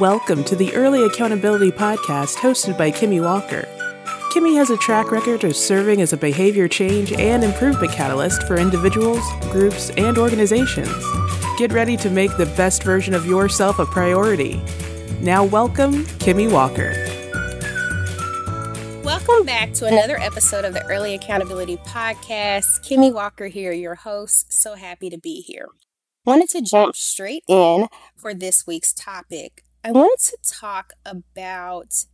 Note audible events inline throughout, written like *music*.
Welcome to the Early Accountability Podcast hosted by Kimmy Walker. Kimmy has a track record of serving as a behavior change and improvement catalyst for individuals, groups, and organizations. Get ready to make the best version of yourself a priority. Now, welcome, Kimmy Walker. Welcome back to another episode of the Early Accountability Podcast. Kimmy Walker here, your host. So happy to be here. Wanted to jump straight in for this week's topic. I wanted to talk about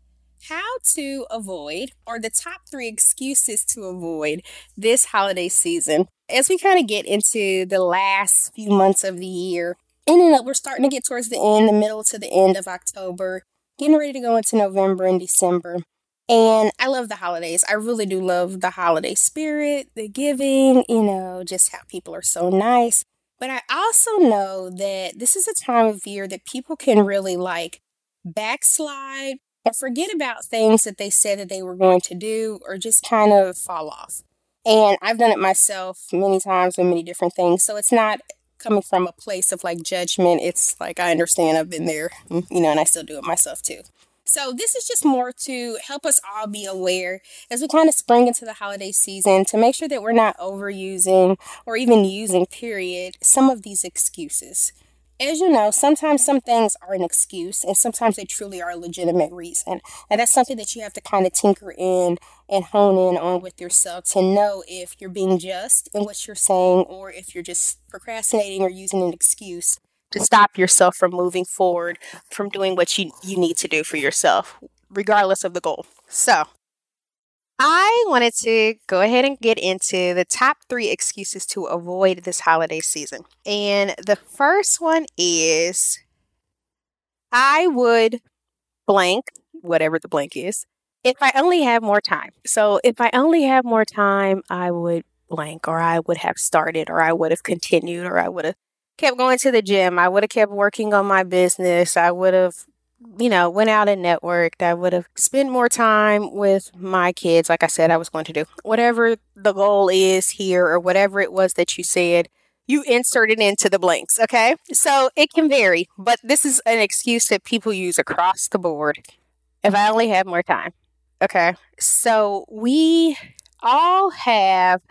how to avoid, or the top three excuses to avoid this holiday season. As we kind of get into the last few months of the year, ending up, we're starting to get towards the end, the middle to the end of October, getting ready to go into November and December. And I love the holidays. I really do love the holiday spirit, the giving, you know, just how people are so nice. But I also know that this is a time of year that people can really like backslide or forget about things that they said that they were going to do or just kind of fall off. And I've done it myself many times with many different things. So it's not coming from a place of like judgment. It's like I understand I've been there, you know, and I still do it myself too. So, this is just more to help us all be aware as we kind of spring into the holiday season to make sure that we're not overusing or even using, period, some of these excuses. As you know, sometimes some things are an excuse and sometimes they truly are a legitimate reason. And that's something that you have to kind of tinker in and hone in on with yourself to know if you're being just in what you're saying or if you're just procrastinating or using an excuse to stop yourself from moving forward, from doing what you, you need to do for yourself, regardless of the goal. So, I wanted to go ahead and get into the top three excuses to avoid this holiday season. And the first one is I would blank, whatever the blank is, if I only have more time. So, if I only have more time, I would blank, or I would have started, or I would have continued, or I would have kept going to the gym. I would have kept working on my business. I would have, you know, went out and networked. I would have spent more time with my kids, like I said I was going to do. Whatever the goal is here, or whatever it was that you said, you insert it into the blanks, okay? So it can vary, but this is an excuse that people use across the board. If I only had more time, okay? So we all have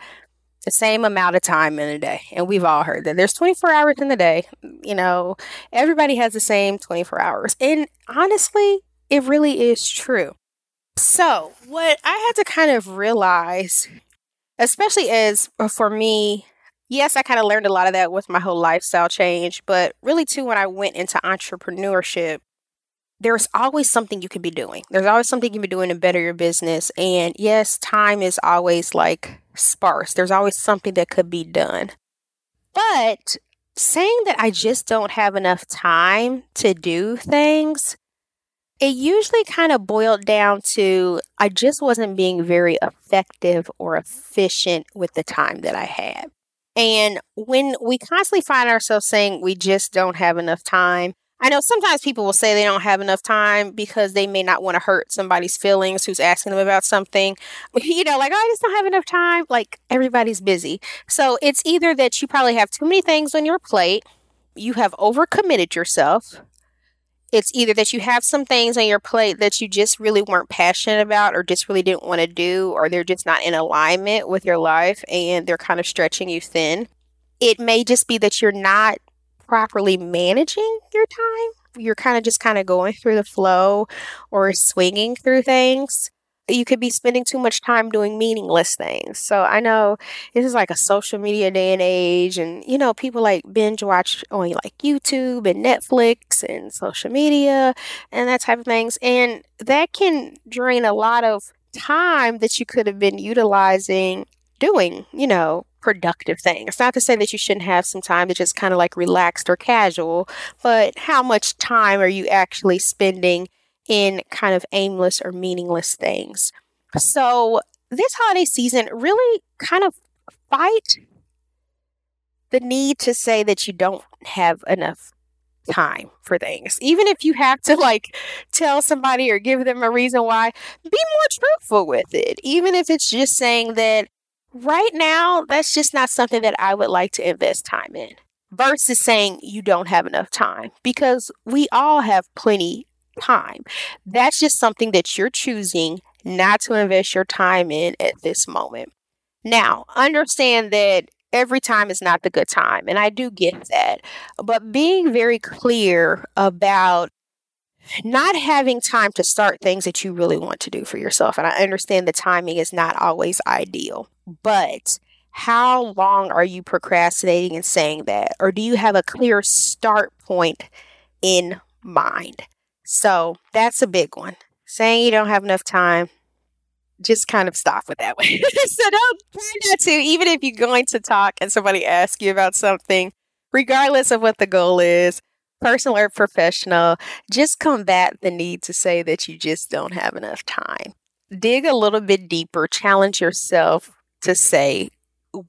the same amount of time in a day. And we've all heard that there's 24 hours in the day. You know, everybody has the same 24 hours. And honestly, it really is true. So, what I had to kind of realize, especially as uh, for me, yes, I kind of learned a lot of that with my whole lifestyle change, but really too when I went into entrepreneurship, there's always something you could be doing. There's always something you can be doing to better your business. And yes, time is always like sparse. There's always something that could be done. But saying that I just don't have enough time to do things, it usually kind of boiled down to I just wasn't being very effective or efficient with the time that I had. And when we constantly find ourselves saying we just don't have enough time, I know sometimes people will say they don't have enough time because they may not want to hurt somebody's feelings who's asking them about something. *laughs* You know, like, oh, I just don't have enough time. Like, everybody's busy. So it's either that you probably have too many things on your plate, you have overcommitted yourself. It's either that you have some things on your plate that you just really weren't passionate about or just really didn't want to do, or they're just not in alignment with your life and they're kind of stretching you thin. It may just be that you're not properly managing your time. You're kind of just kind of going through the flow or swinging through things. You could be spending too much time doing meaningless things. So I know this is like a social media day and age, and you know, people like binge watch on like YouTube and Netflix and social media and that type of things. And that can drain a lot of time that you could have been utilizing doing, you know, productive thing. It's not to say that you shouldn't have some time to just kind of like relaxed or casual, but how much time are you actually spending in kind of aimless or meaningless things? So, this holiday season really kind of fight the need to say that you don't have enough time for things. Even if you have to like tell somebody or give them a reason why, be more truthful with it. Even if it's just saying that right now, that's just not something that I would like to invest time in. versus saying you don't have enough time because we all have plenty time. That's just something that you're choosing not to invest your time in at this moment. Now, understand that every time is not the good time, and I do get that. But being very clear about not having time to start things that you really want to do for yourself. And I understand the timing is not always ideal, but how long are you procrastinating and saying that? Or do you have a clear start point in mind? So that's a big one. Saying you don't have enough time, just kind of stop with that one. *laughs* so don't try not to, even if you're going to talk and somebody asks you about something, regardless of what the goal is, personal or professional, just combat the need to say that you just don't have enough time. Dig a little bit deeper, challenge yourself to say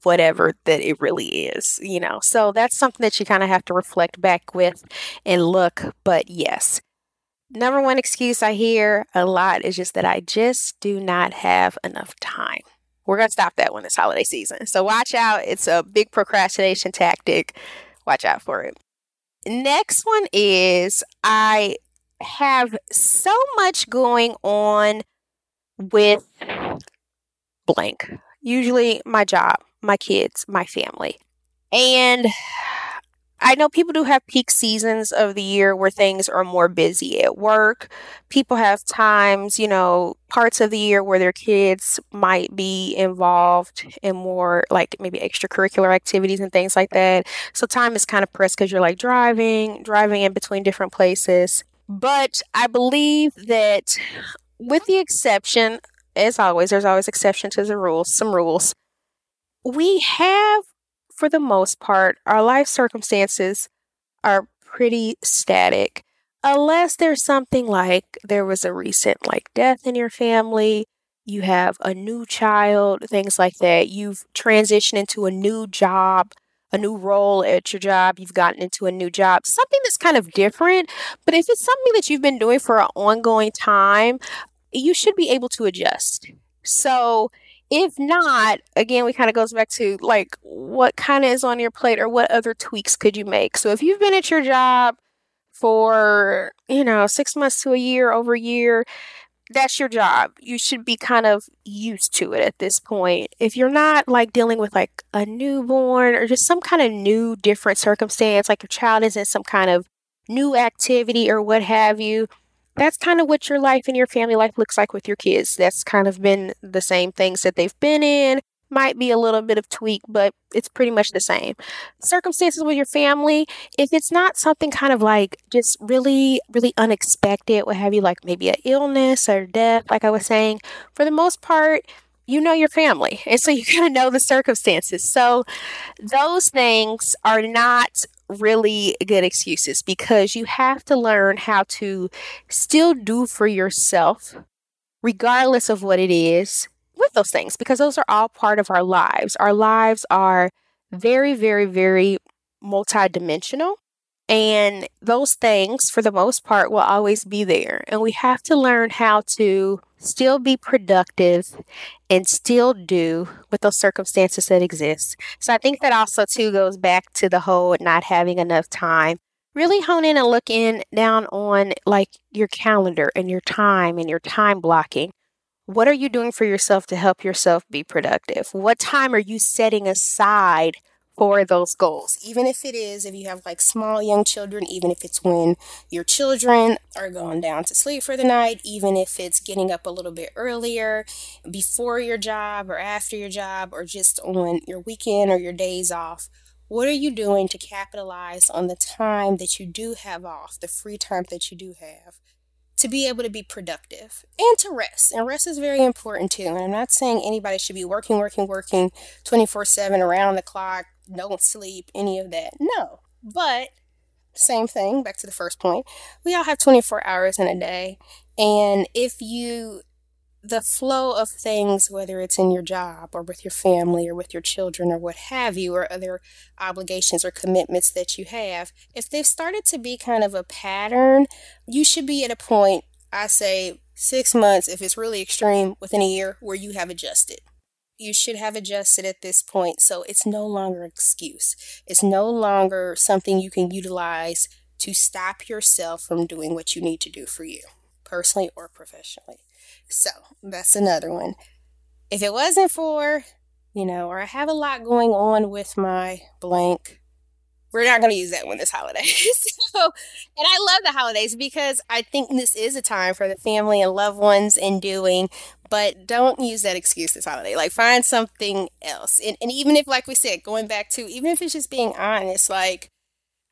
whatever that it really is, you know. So that's something that you kind of have to reflect back with and look. But yes, number one excuse I hear a lot is just that I just do not have enough time. We're going to stop that when it's holiday season. So watch out. It's a big procrastination tactic. Watch out for it. Next one is I have so much going on with blank. Usually my job, my kids, my family. And I know people do have peak seasons of the year where things are more busy at work. People have times, you know, parts of the year where their kids might be involved in more like maybe extracurricular activities and things like that. So time is kind of pressed because you're like driving, driving in between different places. But I believe that with the exception, as always, there's always exception to the rules, some rules. We have for the most part, our life circumstances are pretty static. Unless there's something like there was a recent like death in your family, you have a new child, things like that. You've transitioned into a new job, a new role at your job, you've gotten into a new job, something that's kind of different. But if it's something that you've been doing for an ongoing time, you should be able to adjust. So if not, again, we kind of goes back to like what kind of is on your plate or what other tweaks could you make. So if you've been at your job for, you know, six months to a year, over a year, that's your job. You should be kind of used to it at this point. If you're not like dealing with like a newborn or just some kind of new, different circumstance, like your child is in some kind of new activity or what have you, that's kind of what your life and your family life looks like with your kids. That's kind of been the same things that they've been in. Might be a little bit of tweak, but it's pretty much the same. Circumstances with your family, if it's not something kind of like just really, really unexpected, what have you, like maybe an illness or death, like I was saying, for the most part, you know your family. And so you *laughs* kind of know the circumstances. So those things are not really good excuses because you have to learn how to still do for yourself, regardless of what it is, with those things, because those are all part of our lives. Our lives are very, very, very multidimensional. And those things, for the most part, will always be there. And we have to learn how to still be productive and still do with those circumstances that exist. So I think that also too goes back to the whole not having enough time. Really hone in and look in down on like your calendar and your time and your time blocking. What are you doing for yourself to help yourself be productive? What time are you setting aside for those goals. Even if it is, if you have like small young children, even if it's when your children are going down to sleep for the night, even if it's getting up a little bit earlier before your job or after your job or just on your weekend or your days off. What are you doing to capitalize on the time that you do have off, the free time that you do have? to be able to be productive and to rest. And rest is very important too. And I'm not saying anybody should be working, working, working 24 7 around the clock, don't sleep, any of that. No. But same thing, back to the first point. We all have 24 hours in a day. And if you, the flow of things, whether it's in your job or with your family or with your children or what have you, or other obligations or commitments that you have, if they've started to be kind of a pattern, you should be at a point, I say six months, if it's really extreme, within a year, where you have adjusted you should have adjusted at this point. So it's no longer excuse. It's no longer something you can utilize to stop yourself from doing what you need to do for you, personally or professionally. So that's another one. If it wasn't for, you know, or I have a lot going on with my blank, we're not going to use that one this holiday. *laughs* so, and I love the holidays because I think this is a time for the family and loved ones and doing, but don't use that excuse this holiday. Like find something else. And, and even if, like we said, going back to, even if it's just being honest, like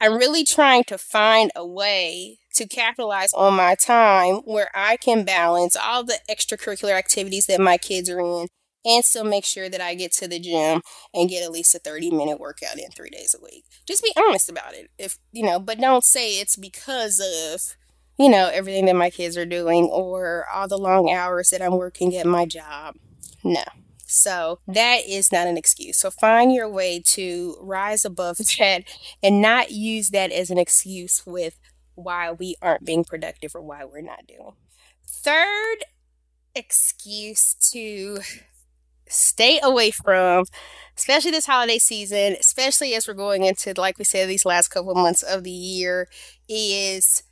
I'm really trying to find a way to capitalize on my time where I can balance all the extracurricular activities that my kids are in and still make sure that I get to the gym and get at least a 30 minute workout in three days a week. Just be honest about it. If, you know, but don't say it's because of, you know, everything that my kids are doing or all the long hours that I'm working at my job. No. So that is not an excuse. So find your way to rise above *laughs* that and not use that as an excuse with why we aren't being productive or why we're not doing. Third excuse to stay away from, especially this holiday season, especially as we're going into, like we said, these last couple months of the year, is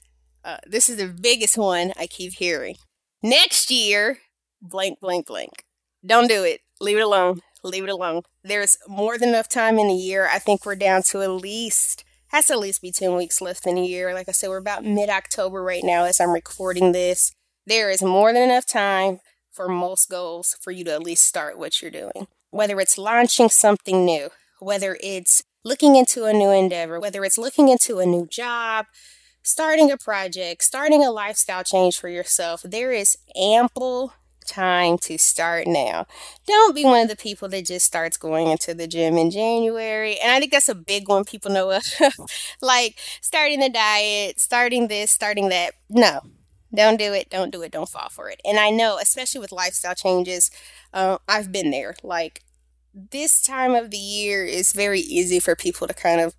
uh, this is the biggest one I keep hearing. Next year, blank, blank, blank. Don't do it. Leave it alone. Leave it alone. There's more than enough time in the year. I think we're down to at least has to at least be 10 weeks left in a year. Like I said, we're about mid October right now as I'm recording this. There is more than enough time for most goals for you to at least start what you're doing. Whether it's launching something new, whether it's looking into a new endeavor, whether it's looking into a new job, starting a project, starting a lifestyle change for yourself, there is ample time to start now. Don't be one of the people that just starts going into the gym in January. And I think that's a big one people know of. *laughs* like starting the diet, starting this, starting that. No, don't do it. Don't do it. Don't fall for it. And I know, especially with lifestyle changes, uh, I've been there. Like this time of the year is very easy for people to kind of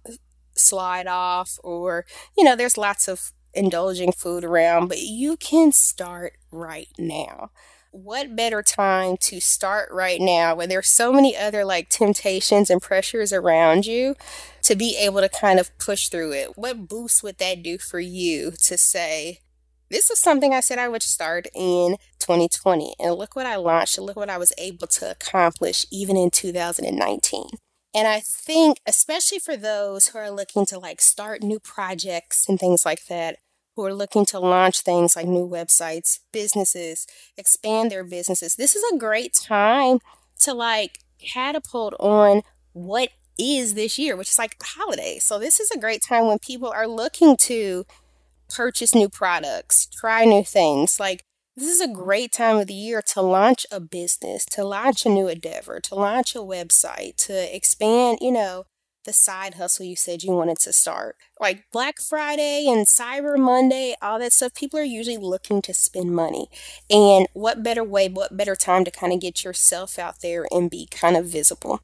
slide off, or, you know, there's lots of indulging food around, but you can start right now. What better time to start right now when there's so many other like temptations and pressures around you to be able to kind of push through it? What boost would that do for you to say, this is something I said I would start in 2020. And look what I launched, and look what I was able to accomplish even in 2019. And I think, especially for those who are looking to like start new projects and things like that, who are looking to launch things like new websites, businesses, expand their businesses, this is a great time to like catapult on what is this year, which is like holidays. So this is a great time when people are looking to purchase new products, try new things. Like, this is a great time of the year to launch a business, to launch a new endeavor, to launch a website, to expand, you know, the side hustle you said you wanted to start. Like Black Friday and Cyber Monday, all that stuff, people are usually looking to spend money. And what better way, what better time to kind of get yourself out there and be kind of visible?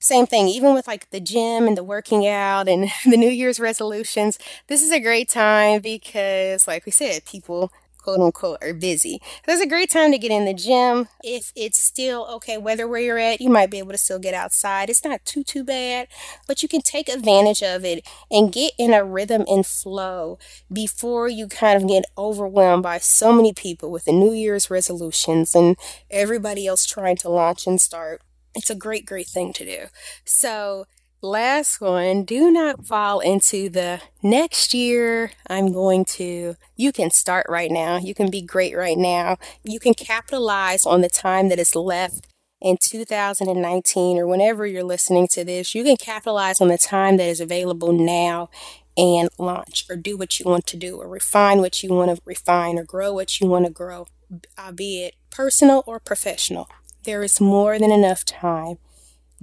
Same thing, even with like the gym and the working out and *laughs* the New Year's resolutions. This is a great time because, like we said, people quote unquote are busy. So it's a great time to get in the gym. If it's still okay weather where you're at, you might be able to still get outside. It's not too too bad, but you can take advantage of it and get in a rhythm and flow before you kind of get overwhelmed by so many people with the New Year's resolutions and everybody else trying to launch and start it's a great, great thing to do. So, last one do not fall into the next year I'm going to. You can start right now. You can be great right now. You can capitalize on the time that is left in 2019 or whenever you're listening to this. You can capitalize on the time that is available now and launch or do what you want to do or refine what you want to refine or grow what you want to grow, albeit personal or professional. There is more than enough time.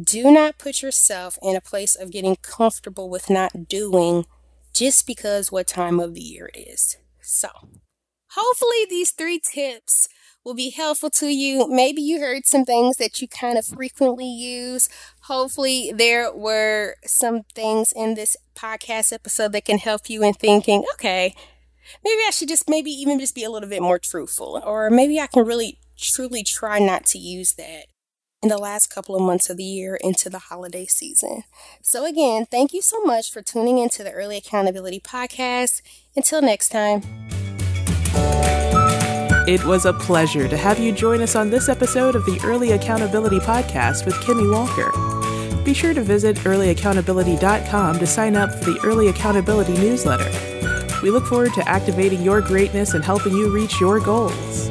Do not put yourself in a place of getting comfortable with not doing just because what time of the year it is. So, hopefully, these three tips will be helpful to you. Maybe you heard some things that you kind of frequently use. Hopefully, there were some things in this podcast episode that can help you in thinking, okay, maybe I should just maybe even just be a little bit more truthful, or maybe I can really truly try not to use that. In the last couple of months of the year into the holiday season. So, again, thank you so much for tuning into the Early Accountability Podcast. Until next time. It was a pleasure to have you join us on this episode of the Early Accountability Podcast with Kimmy Walker. Be sure to visit earlyaccountability.com to sign up for the Early Accountability newsletter. We look forward to activating your greatness and helping you reach your goals.